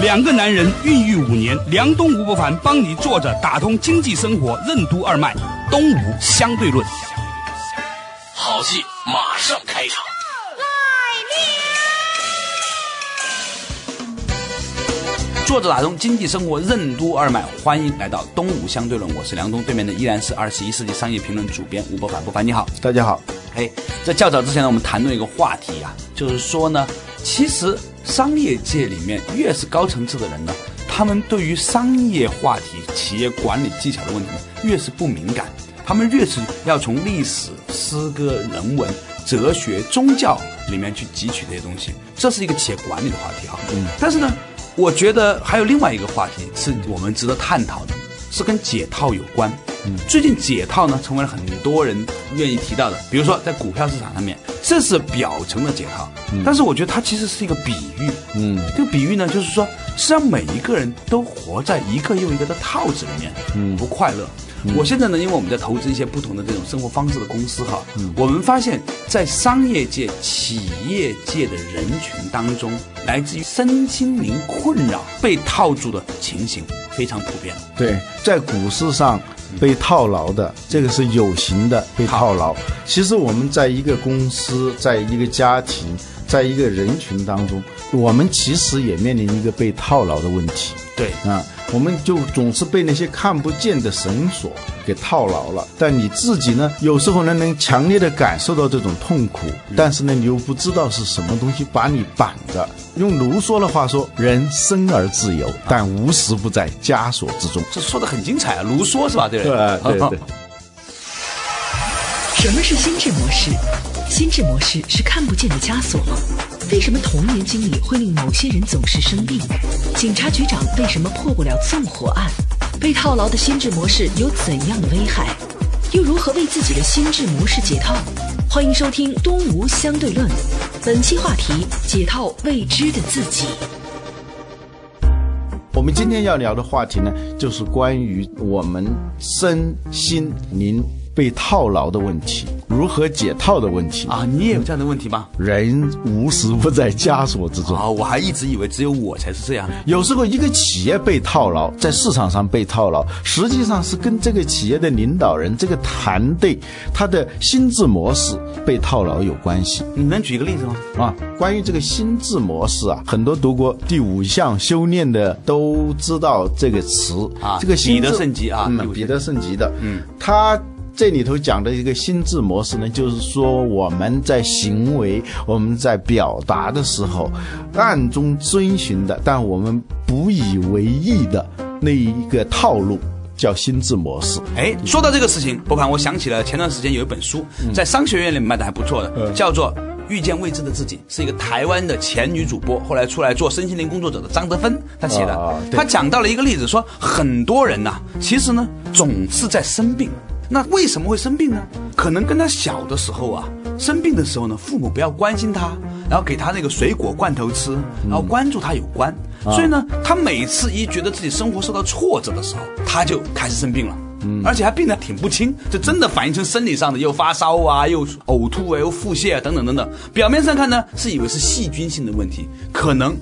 两个男人孕育五年，梁东吴伯凡帮你坐着打通经济生活任督二脉，东吴相对论。好戏马上开场。坐着打通经济生活任督二脉，欢迎来到东吴相对论。我是梁东，对面的依然是二十一世纪商业评论主编吴伯凡。伯凡你好，大家好。哎，在较早之前呢，我们谈论一个话题啊，就是说呢，其实商业界里面越是高层次的人呢，他们对于商业话题、企业管理技巧的问题呢，越是不敏感，他们越是要从历史、诗歌、人文、哲学、宗教里面去汲取这些东西，这是一个企业管理的话题哈。嗯，但是呢。我觉得还有另外一个话题是我们值得探讨的，是跟解套有关。嗯，最近解套呢成为了很多人愿意提到的，比如说在股票市场上面，这是表层的解套，但是我觉得它其实是一个比喻。嗯，这个比喻呢就是说，实际上每一个人都活在一个又一个的套子里面，嗯，不快乐。我现在呢，因为我们在投资一些不同的这种生活方式的公司哈，嗯我们发现，在商业界、企业界的人群当中，来自于身心灵困扰、被套住的情形非常普遍。对，在股市上被套牢的，这个是有形的被套牢。其实我们在一个公司，在一个家庭，在一个人群当中，我们其实也面临一个被套牢的问题。对啊。我们就总是被那些看不见的绳索给套牢了，但你自己呢，有时候呢能强烈的感受到这种痛苦，但是呢你又不知道是什么东西把你绑着。用卢梭的话说，人生而自由，但无时不在枷锁之中。这说的很精彩啊，卢梭是吧？对对对。什么是心智模式？心智模式是看不见的枷锁吗？为什么童年经历会令某些人总是生病？警察局长为什么破不了纵火案？被套牢的心智模式有怎样的危害？又如何为自己的心智模式解套？欢迎收听《东吴相对论》，本期话题：解套未知的自己。我们今天要聊的话题呢，就是关于我们身心灵。被套牢的问题，如何解套的问题啊？你也有这样的问题吗？人无时不在枷锁之中啊！我还一直以为只有我才是这样。有时候一个企业被套牢，在市场上被套牢，实际上是跟这个企业的领导人、这个团队他的心智模式被套牢有关系。你能举一个例子吗？啊，关于这个心智模式啊，很多读过第五项修炼的都知道这个词啊。这个彼得圣吉啊，嗯彼得圣吉的，嗯，他。这里头讲的一个心智模式呢，就是说我们在行为、我们在表达的时候，暗中遵循的，但我们不以为意的那一个套路，叫心智模式。哎，说到这个事情，博盘，我想起了前段时间有一本书，在商学院里面卖的还不错的，叫做《遇见未知的自己》，是一个台湾的前女主播，后来出来做身心灵工作者的张德芬她写的。他讲到了一个例子，说很多人呐，其实呢总是在生病。那为什么会生病呢？可能跟他小的时候啊，生病的时候呢，父母不要关心他，然后给他那个水果罐头吃，然后关注他有关。所以呢，他每次一觉得自己生活受到挫折的时候，他就开始生病了，而且还病得挺不轻，这真的反映成生理上的，又发烧啊，又呕吐啊，又腹泻啊，等等等等。表面上看呢，是以为是细菌性的问题，可能。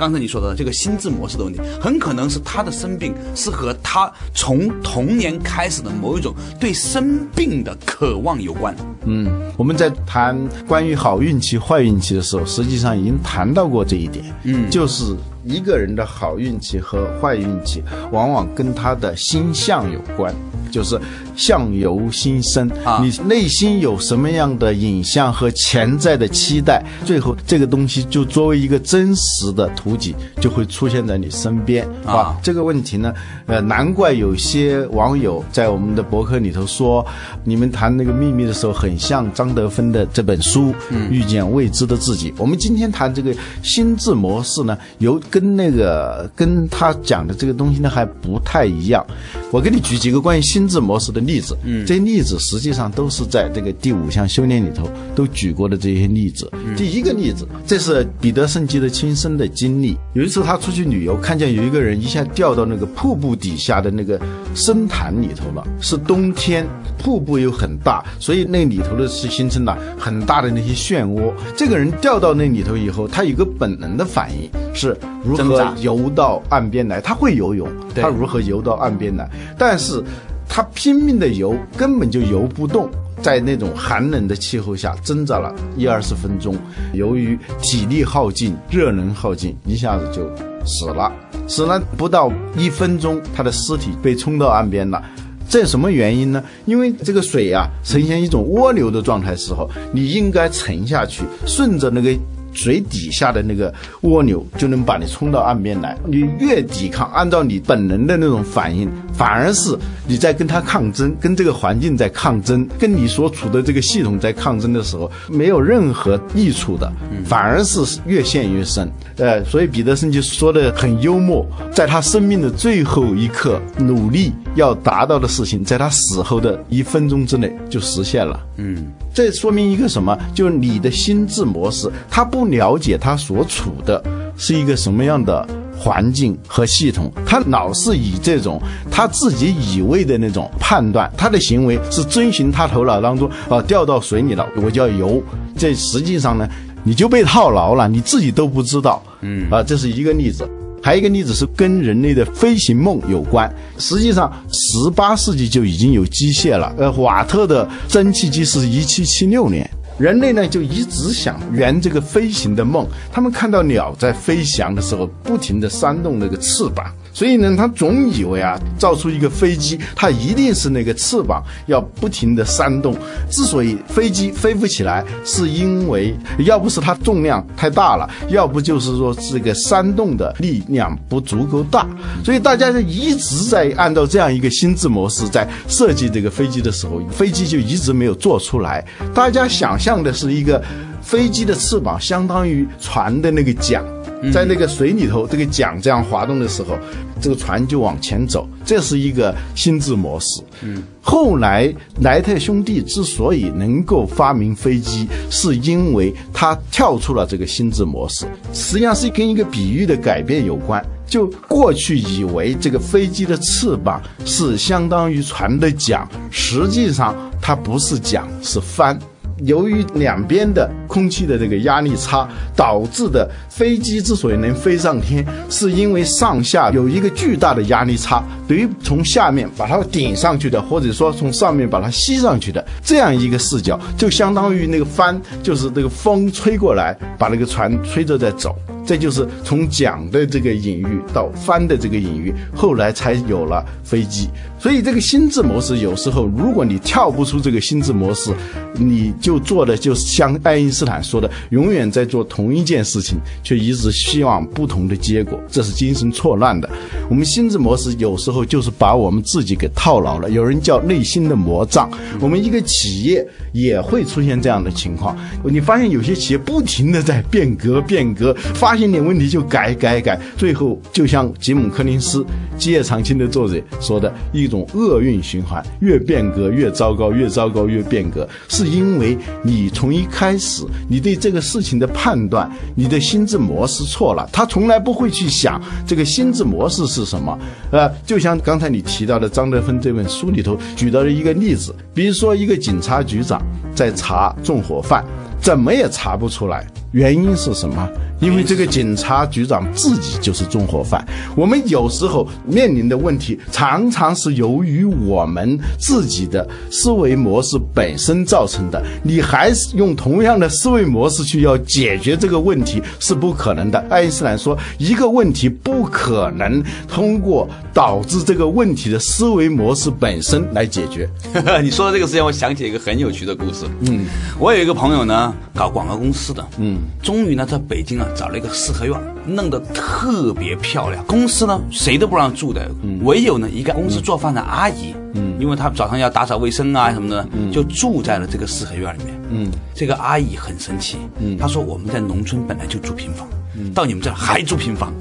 刚才你说的这个心智模式的问题，很可能是他的生病是和他从童年开始的某一种对生病的渴望有关。嗯，我们在谈关于好运气、坏运气的时候，实际上已经谈到过这一点。嗯，就是一个人的好运气和坏运气，往往跟他的心相有关。就是相由心生啊，你内心有什么样的影像和潜在的期待，最后这个东西就作为一个真实的图景，就会出现在你身边啊。这个问题呢，呃，难怪有些网友在我们的博客里头说，你们谈那个秘密的时候，很像张德芬的这本书《遇见未知的自己》。我们今天谈这个心智模式呢，有跟跟那个跟他讲的这个东西呢还不太一样。我给你举几个关于心智模式的例子，嗯，这些例子实际上都是在这个第五项修炼里头都举过的这些例子。第一个例子，这是彼得圣基的亲身的经历。有一次他出去旅游，看见有一个人一下掉到那个瀑布底下的那个深潭里头了，是冬天，瀑布又很大，所以那里头的是形成了很大的那些漩涡。这个人掉到那里头以后，他有个本能的反应是如何游到岸边来。他会游泳，对他如何游到岸边来？但是他拼命的游，根本就游不动。在那种寒冷的气候下挣扎了一二十分钟，由于体力耗尽、热能耗尽，一下子就死了。死了不到一分钟，他的尸体被冲到岸边了。这什么原因呢？因为这个水啊呈现一种涡流的状态时候，你应该沉下去，顺着那个水底下的那个蜗牛就能把你冲到岸边来。你越抵抗，按照你本能的那种反应，反而是你在跟他抗争，跟这个环境在抗争，跟你所处的这个系统在抗争的时候，没有任何益处的，反而是越陷越深。呃，所以彼得森就说的很幽默，在他生命的最后一刻，努力要达到的事情，在他死后的一分钟之内就实现了。嗯，这说明一个什么？就是你的心智模式，他不了解他所处的是一个什么样的环境和系统，他老是以这种他自己以为的那种判断，他的行为是遵循他头脑当中啊掉到水里了，我就要游。这实际上呢，你就被套牢了，你自己都不知道。嗯啊，这是一个例子。还有一个例子是跟人类的飞行梦有关。实际上，十八世纪就已经有机械了。呃，瓦特的蒸汽机是一七七六年。人类呢就一直想圆这个飞行的梦。他们看到鸟在飞翔的时候，不停地扇动那个翅膀，所以呢，他总以为啊，造出一个飞机，它一定是那个翅膀要不停地扇动。之所以飞机飞不起来，是因为要不是它重量太大了，要不就是说这个扇动的力量不足够大。所以大家就一直在按照这样一个心智模式在设计这个飞机的时候，飞机就一直没有做出来。大家想象的是一个飞机的翅膀相当于船的那个桨，在那个水里头，这个桨这样滑动的时候，这个船就往前走，这是一个心智模式。嗯，后来莱特兄弟之所以能够发明飞机，是因为他跳出了这个心智模式，实际上是跟一个比喻的改变有关。就过去以为这个飞机的翅膀是相当于船的桨，实际上它不是桨，是帆。由于两边的空气的这个压力差导致的飞机之所以能飞上天，是因为上下有一个巨大的压力差，等于从下面把它顶上去的，或者说从上面把它吸上去的这样一个视角，就相当于那个帆，就是这个风吹过来，把那个船吹着在走。这就是从桨的这个隐喻到帆的这个隐喻，后来才有了飞机。所以这个心智模式有时候，如果你跳不出这个心智模式，你就做的就像爱因斯坦说的，永远在做同一件事情，却一直希望不同的结果，这是精神错乱的。我们心智模式有时候就是把我们自己给套牢了，有人叫内心的魔障。我们一个企业也会出现这样的情况，你发现有些企业不停的在变革变革，发现点问题就改改改，最后就像吉姆·柯林斯《基业长青》的作者说的一种厄运循环，越变革越糟糕，越糟糕越变革，是因为你从一开始你对这个事情的判断，你的心智模式错了，他从来不会去想这个心智模式是什么。呃，就像刚才你提到的张德芬这本书里头举到的一个例子，比如说一个警察局长在查纵火犯，怎么也查不出来，原因是什么？因为这个警察局长自己就是纵火犯。我们有时候面临的问题，常常是由于我们自己的思维模式本身造成的。你还是用同样的思维模式去要解决这个问题是不可能的。爱因斯坦说，一个问题不可能通过导致这个问题的思维模式本身来解决。你说的这个事情，我想起一个很有趣的故事。嗯，我有一个朋友呢，搞广告公司的，嗯，终于呢在北京啊找了一个四合院，弄得特别漂亮。公司呢谁都不让住的，唯有呢一个公司做饭的阿姨嗯，因为她早上要打扫卫生啊什么的，就住在了这个四合院里面。嗯，这个阿姨很神奇，嗯，她说我们在农村本来就住平房，到你们这儿还住平房，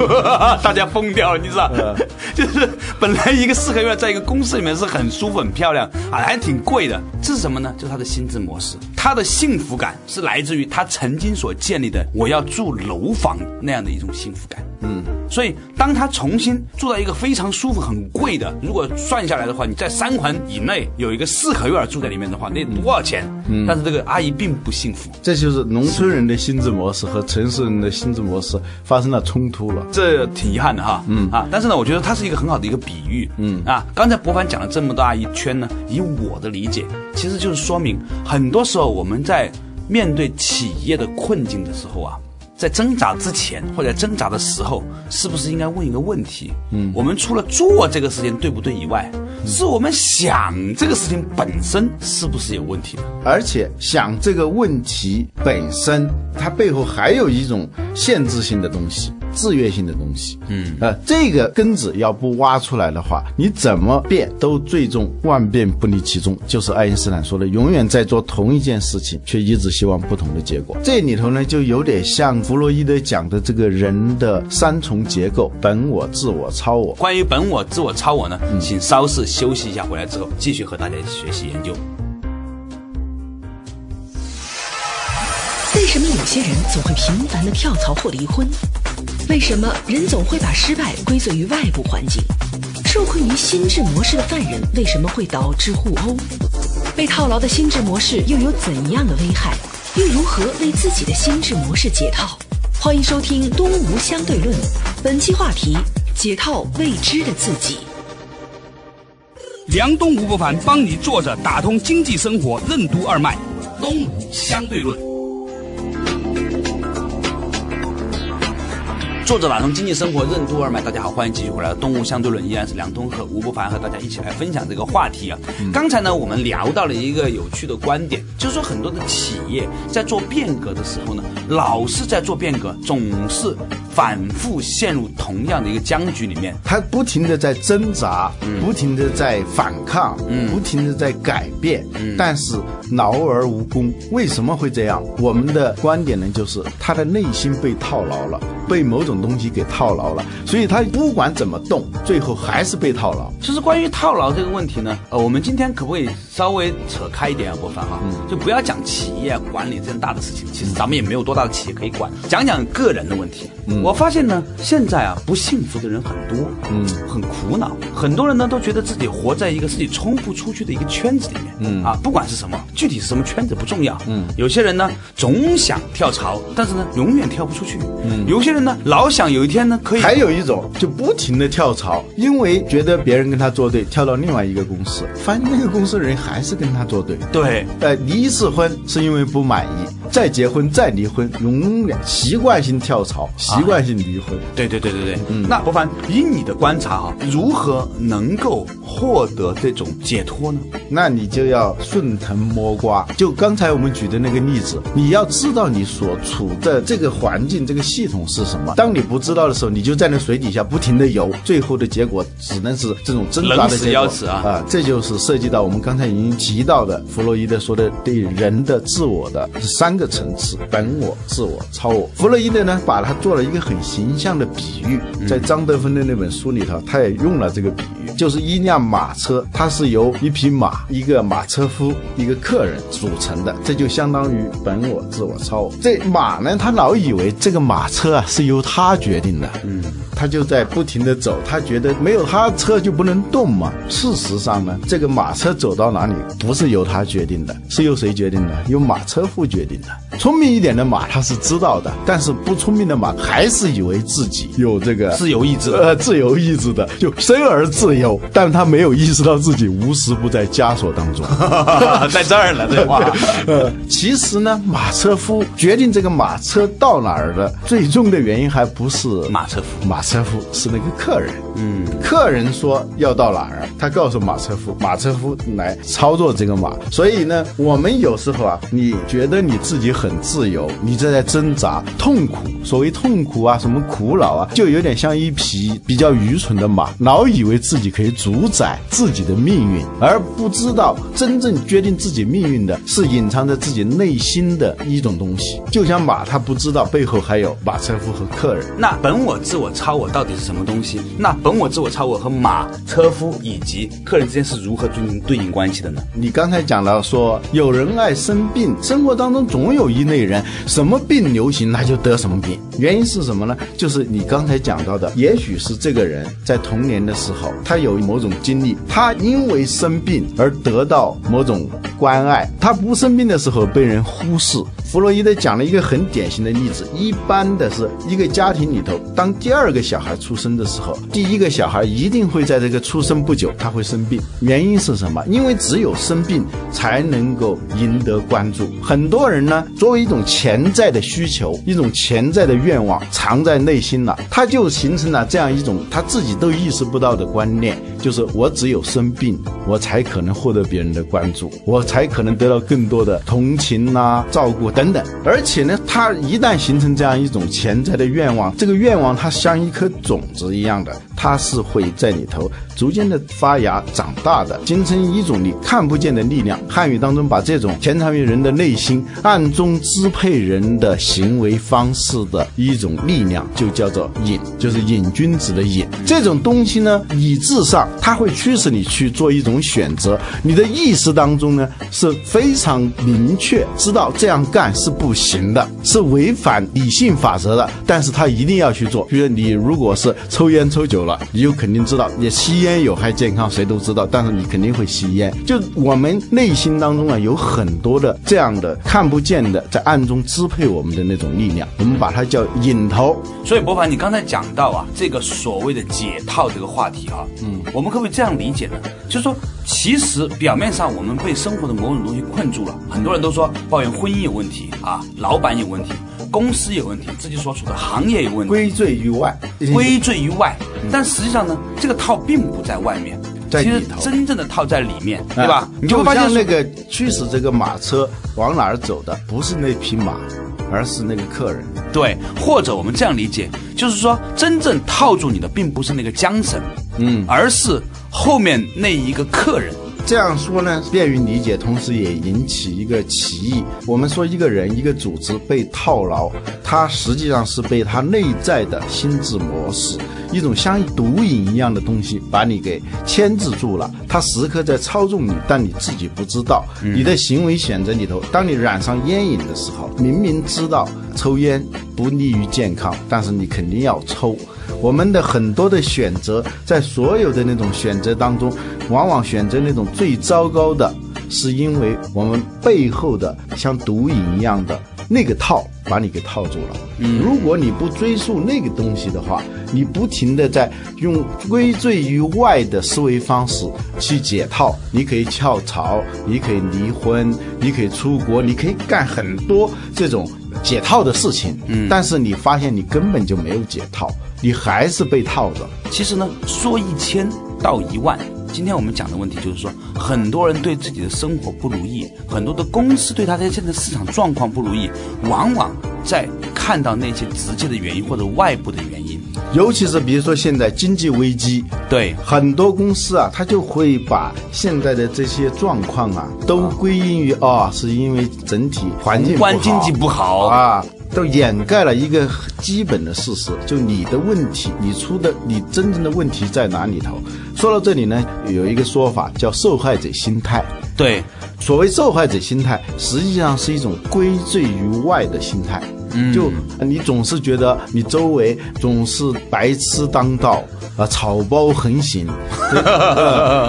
大家疯掉了，你知道？就是本来一个四合院在一个公司里面是很舒服、很漂亮，啊，还挺贵的。这是什么呢？就是他的心智模式，他的幸福感是来自于他曾经所建立的我要住楼房那样的一种幸福感。嗯，所以当他重新住到一个非常舒服、很贵的，如果算下来的话，你在三环以内有一个四合院住在里面的话，那多少钱？嗯，但是这个阿姨并不幸福。这就是农村人的心智模式和城市人的心智模式发生了冲突了。这挺遗憾的哈，嗯。啊，但是呢，我觉得它是一个很好的一个比喻，嗯。啊，刚才博凡讲了这么大一圈呢，以我的理解，其实就是说明，很多时候我们在面对企业的困境的时候啊，在挣扎之前或者挣扎的时候，是不是应该问一个问题？嗯，我们除了做这个事情对不对以外，是我们想这个事情本身是不是有问题的？而且想这个问题本身，它背后还有一种限制性的东西。制约性的东西，嗯，呃，这个根子要不挖出来的话，你怎么变都最终万变不离其宗，就是爱因斯坦说的，永远在做同一件事情，却一直希望不同的结果。这里头呢，就有点像弗洛伊德讲的这个人的三重结构：本我、自我、超我。关于本我、自我、超我呢，请稍事休息一下，回来之后继续和大家学习研究。为什么有些人总会频繁的跳槽或离婚？为什么人总会把失败归罪于外部环境？受困于心智模式的犯人为什么会导致互殴？被套牢的心智模式又有怎样的危害？又如何为自己的心智模式解套？欢迎收听《东吴相对论》，本期话题：解套未知的自己。梁东吴不凡帮你坐着打通经济生活任督二脉，《东吴相对论》。作者打通经济生活任督二脉，大家好，欢迎继续回来。动物相对论依然是梁东和吴不凡和大家一起来分享这个话题啊。刚才呢，我们聊到了一个有趣的观点，就是说很多的企业在做变革的时候呢，老是在做变革，总是反复陷入同样的一个僵局里面，他不停的在挣扎，不停的在反抗，不停的在改变，但是劳而无功。为什么会这样？我们的观点呢，就是他的内心被套牢了，被某种。东西给套牢了，所以他不管怎么动，最后还是被套牢。其实关于套牢这个问题呢，呃，我们今天可不可以稍微扯开一点啊，博凡哈，就不要讲企业管理这样大的事情。其实咱们也没有多大的企业可以管，讲讲个人的问题。嗯我发现呢，现在啊，不幸福的人很多，嗯，很苦恼。很多人呢都觉得自己活在一个自己冲不出去的一个圈子里面，嗯啊，不管是什么，具体是什么圈子不重要，嗯，有些人呢总想跳槽，但是呢永远跳不出去，嗯，有些人呢老。我想有一天呢，可以还有一种就不停的跳槽，因为觉得别人跟他作对，跳到另外一个公司，发现那个公司的人还是跟他作对。对，呃，离一次婚是因为不满意，再结婚再离婚，永远习惯性跳槽，习惯性离婚。对对对对对，嗯。那博凡，以你的观察哈，如何能够获得这种解脱呢？那你就要顺藤摸瓜。就刚才我们举的那个例子，你要知道你所处的这个环境、这个系统是什么。当你不知道的时候，你就在那水底下不停的游，最后的结果只能是这种挣扎的结果啊！啊，这就是涉及到我们刚才已经提到的弗洛伊德说的对人的自我的三个层次：本我、自我、超我。弗洛伊德呢，把它做了一个很形象的比喻，在张德芬的那本书里头，他也用了这个比喻，就是一辆马车，它是由一匹马、一个马车夫、一个客人组成的，这就相当于本我、自我、超我。这马呢，他老以为这个马车啊是由他。决定的，嗯，他就在不停的走，他觉得没有他车就不能动嘛。事实上呢，这个马车走到哪里不是由他决定的，是由谁决定的？由马车夫决定的。聪明一点的马他是知道的，但是不聪明的马还是以为自己有这个自由意志，呃，自由意志的，就生而自由，但他没有意识到自己无时不在枷锁当中，在这儿呢，这话。呃，其实呢，马车夫决定这个马车到哪儿的最终的原因还。不是马车夫，马车夫是那个客人。嗯，客人说要到哪儿，他告诉马车夫，马车夫来操作这个马。所以呢，我们有时候啊，你觉得你自己很自由，你正在挣扎、痛苦。所谓痛苦啊，什么苦恼啊，就有点像一匹比较愚蠢的马，老以为自己可以主宰自己的命运，而不知道真正决定自己命运的是隐藏在自己内心的一种东西。就像马，他不知道背后还有马车夫和客人。那本我、自我、超我到底是什么东西？那本我、自我、超我和马、车夫以及客人之间是如何对应对应关系的呢？你刚才讲到说，有人爱生病，生活当中总有一类人，什么病流行他就得什么病。原因是什么呢？就是你刚才讲到的，也许是这个人在童年的时候，他有某种经历，他因为生病而得到某种关爱，他不生病的时候被人忽视。弗洛伊德讲了一个很典型的例子，一般的是一个家庭里头，当第二个小孩出生的时候，第一个小孩一定会在这个出生不久他会生病，原因是什么？因为只有生病才能够赢得关注。很多人呢，作为一种潜在的需求，一种潜在的愿望藏在内心了，他就形成了这样一种他自己都意识不到的观念，就是我只有生病，我才可能获得别人的关注，我才可能得到更多的同情啊、照顾。等等，而且呢，它一旦形成这样一种潜在的愿望，这个愿望它像一颗种子一样的，它是会在里头逐渐的发芽长大的，形成一种你看不见的力量。汉语当中把这种潜藏于人的内心、暗中支配人的行为方式的一种力量，就叫做瘾，就是瘾君子的瘾。这种东西呢，理智上它会驱使你去做一种选择，你的意识当中呢是非常明确知道这样干。是不行的，是违反理性法则的，但是他一定要去做。比如你如果是抽烟抽酒了，你就肯定知道，你吸烟有害健康，谁都知道，但是你肯定会吸烟。就我们内心当中啊，有很多的这样的看不见的，在暗中支配我们的那种力量，我们把它叫瘾头。所以，博凡，你刚才讲到啊，这个所谓的解套这个话题啊，嗯，我们可不可以这样理解呢？就是说，其实表面上我们被生活的某种东西困住了，很多人都说抱怨婚姻有问题。啊，老板有问题，公司有问题，自己所处的行业有问题，归罪于外，归罪于外。但实际上呢，这个套并不在外面，在里头，真正的套在里面，对吧？你就会发现，那个驱使这个马车往哪儿走的，不是那匹马，而是那个客人。对，或者我们这样理解，就是说，真正套住你的，并不是那个缰绳，嗯，而是后面那一个客人。这样说呢，便于理解，同时也引起一个歧义。我们说一个人、一个组织被套牢，它实际上是被他内在的心智模式，一种像毒瘾一样的东西，把你给牵制住了。它时刻在操纵你，但你自己不知道。你的行为选择里头，当你染上烟瘾的时候，明明知道抽烟不利于健康，但是你肯定要抽。我们的很多的选择，在所有的那种选择当中，往往选择那种最糟糕的，是因为我们背后的像毒瘾一样的那个套把你给套住了。嗯，如果你不追溯那个东西的话，你不停的在用归罪于外的思维方式去解套，你可以跳槽，你可以离婚，你可以出国，你可以干很多这种解套的事情。嗯，但是你发现你根本就没有解套。你还是被套着。其实呢，说一千道一万。今天我们讲的问题就是说，很多人对自己的生活不如意，很多的公司对他的现在市场状况不如意，往往在看到那些直接的原因或者外部的原因。尤其是比如说现在经济危机，对很多公司啊，他就会把现在的这些状况啊，都归因于啊，是因为整体环境不经济不好啊。都掩盖了一个基本的事实，就你的问题，你出的你真正的问题在哪里头？说到这里呢，有一个说法叫受害者心态。对，所谓受害者心态，实际上是一种归罪于外的心态。嗯，就你总是觉得你周围总是白痴当道啊，草包横行，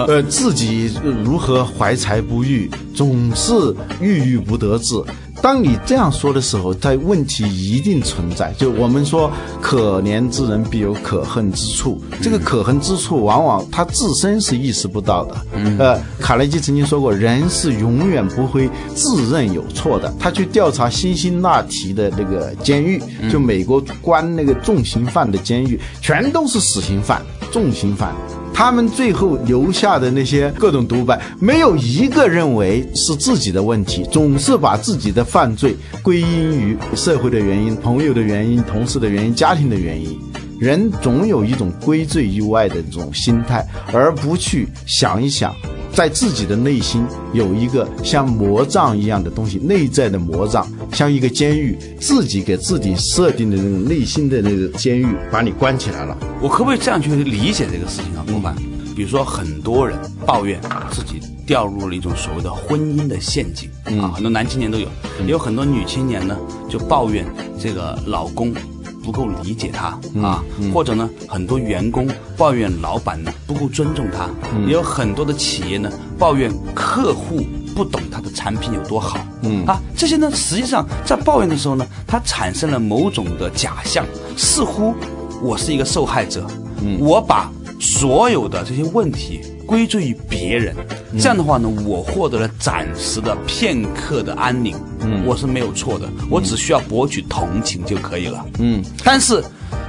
呃，自己如何怀才不遇，总是郁郁不得志。当你这样说的时候，在问题一定存在。就我们说，可怜之人必有可恨之处。这个可恨之处，往往他自身是意识不到的。呃，卡耐基曾经说过，人是永远不会自认有错的。他去调查辛辛那提的那个监狱，就美国关那个重刑犯的监狱，全都是死刑犯。重刑犯。他们最后留下的那些各种独白，没有一个认为是自己的问题，总是把自己的犯罪归因于社会的原因、朋友的原因、同事的原因、家庭的原因。人总有一种归罪于外的这种心态，而不去想一想，在自己的内心有一个像魔障一样的东西，内在的魔障，像一个监狱，自己给自己设定的那种内心的那个监狱，把你关起来了。我可不可以这样去理解这个事情啊，郭凡？比如说，很多人抱怨自己掉入了一种所谓的婚姻的陷阱啊，很多男青年都有，也有很多女青年呢，就抱怨这个老公不够理解他啊，或者呢，很多员工抱怨老板呢不够尊重他，也有很多的企业呢抱怨客户不懂他的产品有多好，嗯。啊，这些呢，实际上在抱怨的时候呢，他产生了某种的假象，似乎我是一个受害者，我把。所有的这些问题归罪于别人，这样的话呢，我获得了暂时的片刻的安宁，嗯，我是没有错的，我只需要博取同情就可以了，嗯，但是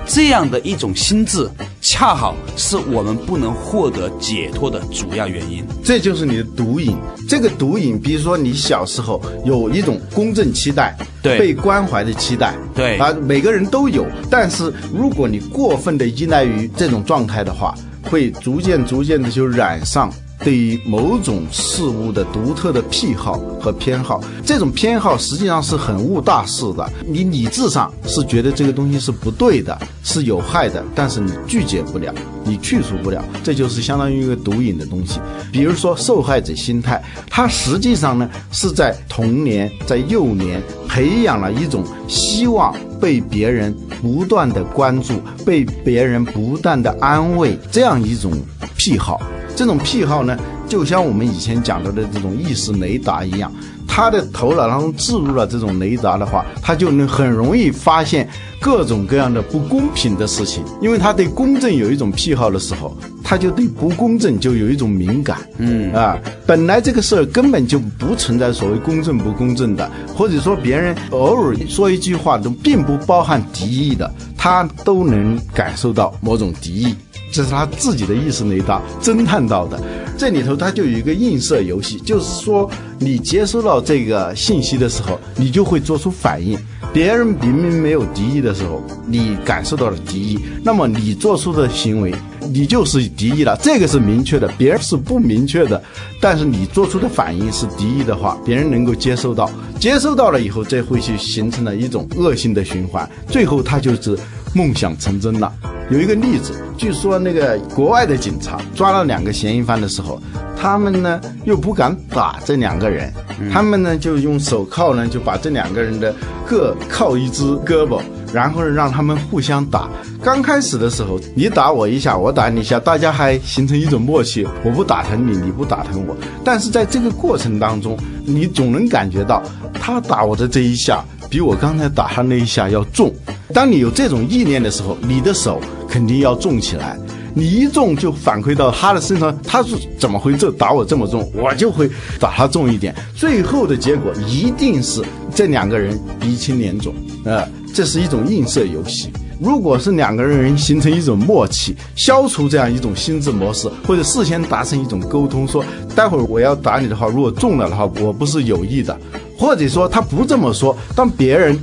这样的一种心智，恰好是我们不能获得解脱的主要原因，这就是你的毒瘾。这个毒瘾，比如说你小时候有一种公正期待，对，被关怀的期待，对。啊，每个人都有，但是如果你过分的依赖于这种状态的话。会逐渐逐渐的就染上对于某种事物的独特的癖好和偏好，这种偏好实际上是很误大事的。你理智上是觉得这个东西是不对的，是有害的，但是你拒绝不了，你去除不了，这就是相当于一个毒瘾的东西。比如说受害者心态，它实际上呢是在童年、在幼年培养了一种希望被别人。不断的关注，被别人不断的安慰，这样一种癖好，这种癖好呢，就像我们以前讲到的这种意识雷达一样。他的头脑当中置入了这种雷达的话，他就能很容易发现各种各样的不公平的事情。因为他对公正有一种癖好的时候，他就对不公正就有一种敏感。嗯啊，本来这个事儿根本就不存在所谓公正不公正的，或者说别人偶尔说一句话都并不包含敌意的，他都能感受到某种敌意。这是他自己的意识雷达侦探到的，这里头他就有一个映射游戏，就是说你接收到这个信息的时候，你就会做出反应。别人明明没有敌意的时候，你感受到了敌意，那么你做出的行为，你就是敌意了。这个是明确的，别人是不明确的。但是你做出的反应是敌意的话，别人能够接收到，接收到了以后，这会去形成了一种恶性的循环，最后他就是梦想成真了。有一个例子，据说那个国外的警察抓了两个嫌疑犯的时候，他们呢又不敢打这两个人，他们呢就用手铐呢就把这两个人的各铐一只胳膊，然后让他们互相打。刚开始的时候，你打我一下，我打你一下，大家还形成一种默契，我不打疼你，你不打疼我。但是在这个过程当中，你总能感觉到他打我的这一下比我刚才打他那一下要重。当你有这种意念的时候，你的手。肯定要重起来，你一重就反馈到他的身上，他是怎么会这打我这么重，我就会打他重一点。最后的结果一定是这两个人鼻青脸肿，呃，这是一种映射游戏。如果是两个人形成一种默契，消除这样一种心智模式，或者事先达成一种沟通，说待会儿我要打你的话，如果中了的话，我不是有意的，或者说他不这么说，当别人。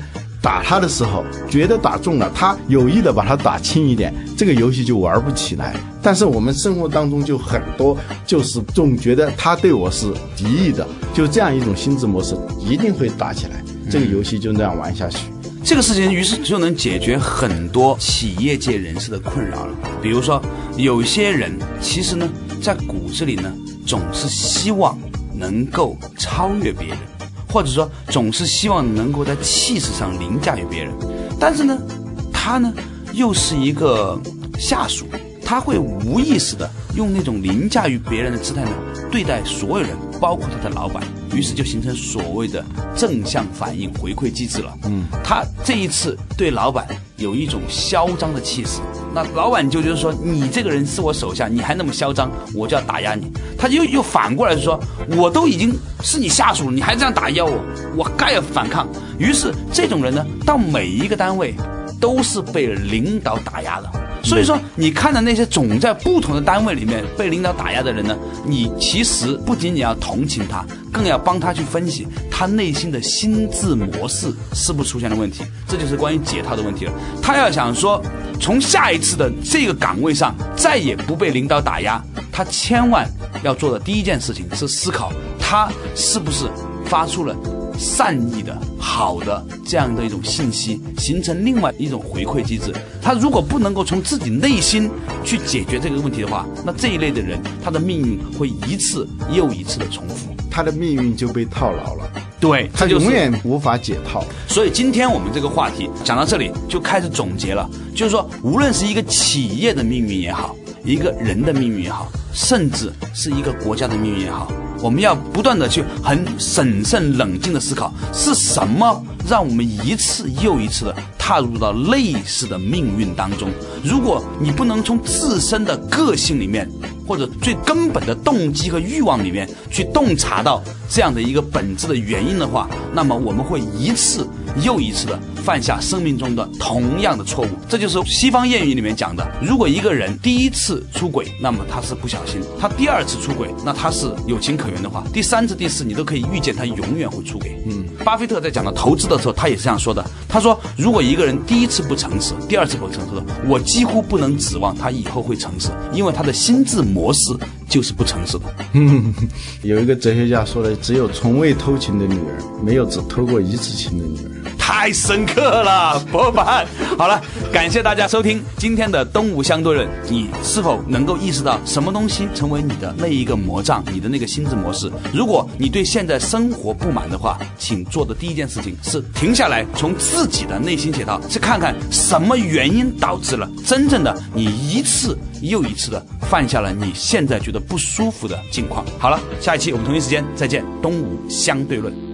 打他的时候，觉得打中了，他有意的把他打轻一点，这个游戏就玩不起来。但是我们生活当中就很多，就是总觉得他对我是敌意的，就这样一种心智模式，一定会打起来。这个游戏就那样玩下去。这个事情于是就能解决很多企业界人士的困扰了。比如说，有些人其实呢，在骨子里呢，总是希望能够超越别人。或者说，总是希望能够在气势上凌驾于别人，但是呢，他呢又是一个下属，他会无意识的用那种凌驾于别人的姿态呢对待所有人，包括他的老板，于是就形成所谓的正向反应回馈机制了。嗯，他这一次对老板有一种嚣张的气势。那老板就就是说，你这个人是我手下，你还那么嚣张，我就要打压你。他又又反过来说，我都已经是你下属了，你还这样打压我，我该要反抗。于是这种人呢，到每一个单位都是被领导打压的。所以说，你看的那些总在不同的单位里面被领导打压的人呢，你其实不仅仅要同情他，更要帮他去分析他内心的心智模式是不是出现了问题。这就是关于解套的问题了。他要想说，从下一次的这个岗位上再也不被领导打压，他千万要做的第一件事情是思考他是不是发出了。善意的、好的这样的一种信息，形成另外一种回馈机制。他如果不能够从自己内心去解决这个问题的话，那这一类的人，他的命运会一次又一次的重复，他的命运就被套牢了。对，他永远无法解套。所以今天我们这个话题讲到这里，就开始总结了，就是说，无论是一个企业的命运也好，一个人的命运也好，甚至是一个国家的命运也好。我们要不断的去很审慎冷静的思考，是什么让我们一次又一次的踏入到类似的命运当中？如果你不能从自身的个性里面，或者最根本的动机和欲望里面去洞察到这样的一个本质的原因的话，那么我们会一次又一次的犯下生命中的同样的错误。这就是西方谚语里面讲的：如果一个人第一次出轨，那么他是不小心；他第二次出轨，那他是有情可原的话，第三次、第四，你都可以预见他永远会出轨。嗯，巴菲特在讲到投资的时候，他也是这样说的：他说，如果一个人第一次不诚实，第二次不诚实，我几乎不能指望他以后会诚实，因为他的心智。模式就是不诚实的。有一个哲学家说的：“只有从未偷情的女人，没有只偷过一次情的女人。”太深刻了，博凡。好了，感谢大家收听今天的东吴相对论。你是否能够意识到什么东西成为你的那一个魔障，你的那个心智模式？如果你对现在生活不满的话，请做的第一件事情是停下来，从自己的内心解套，去看看什么原因导致了真正的你一次又一次的犯下了你现在觉得不舒服的境况。好了，下一期我们同一时间再见，东吴相对论。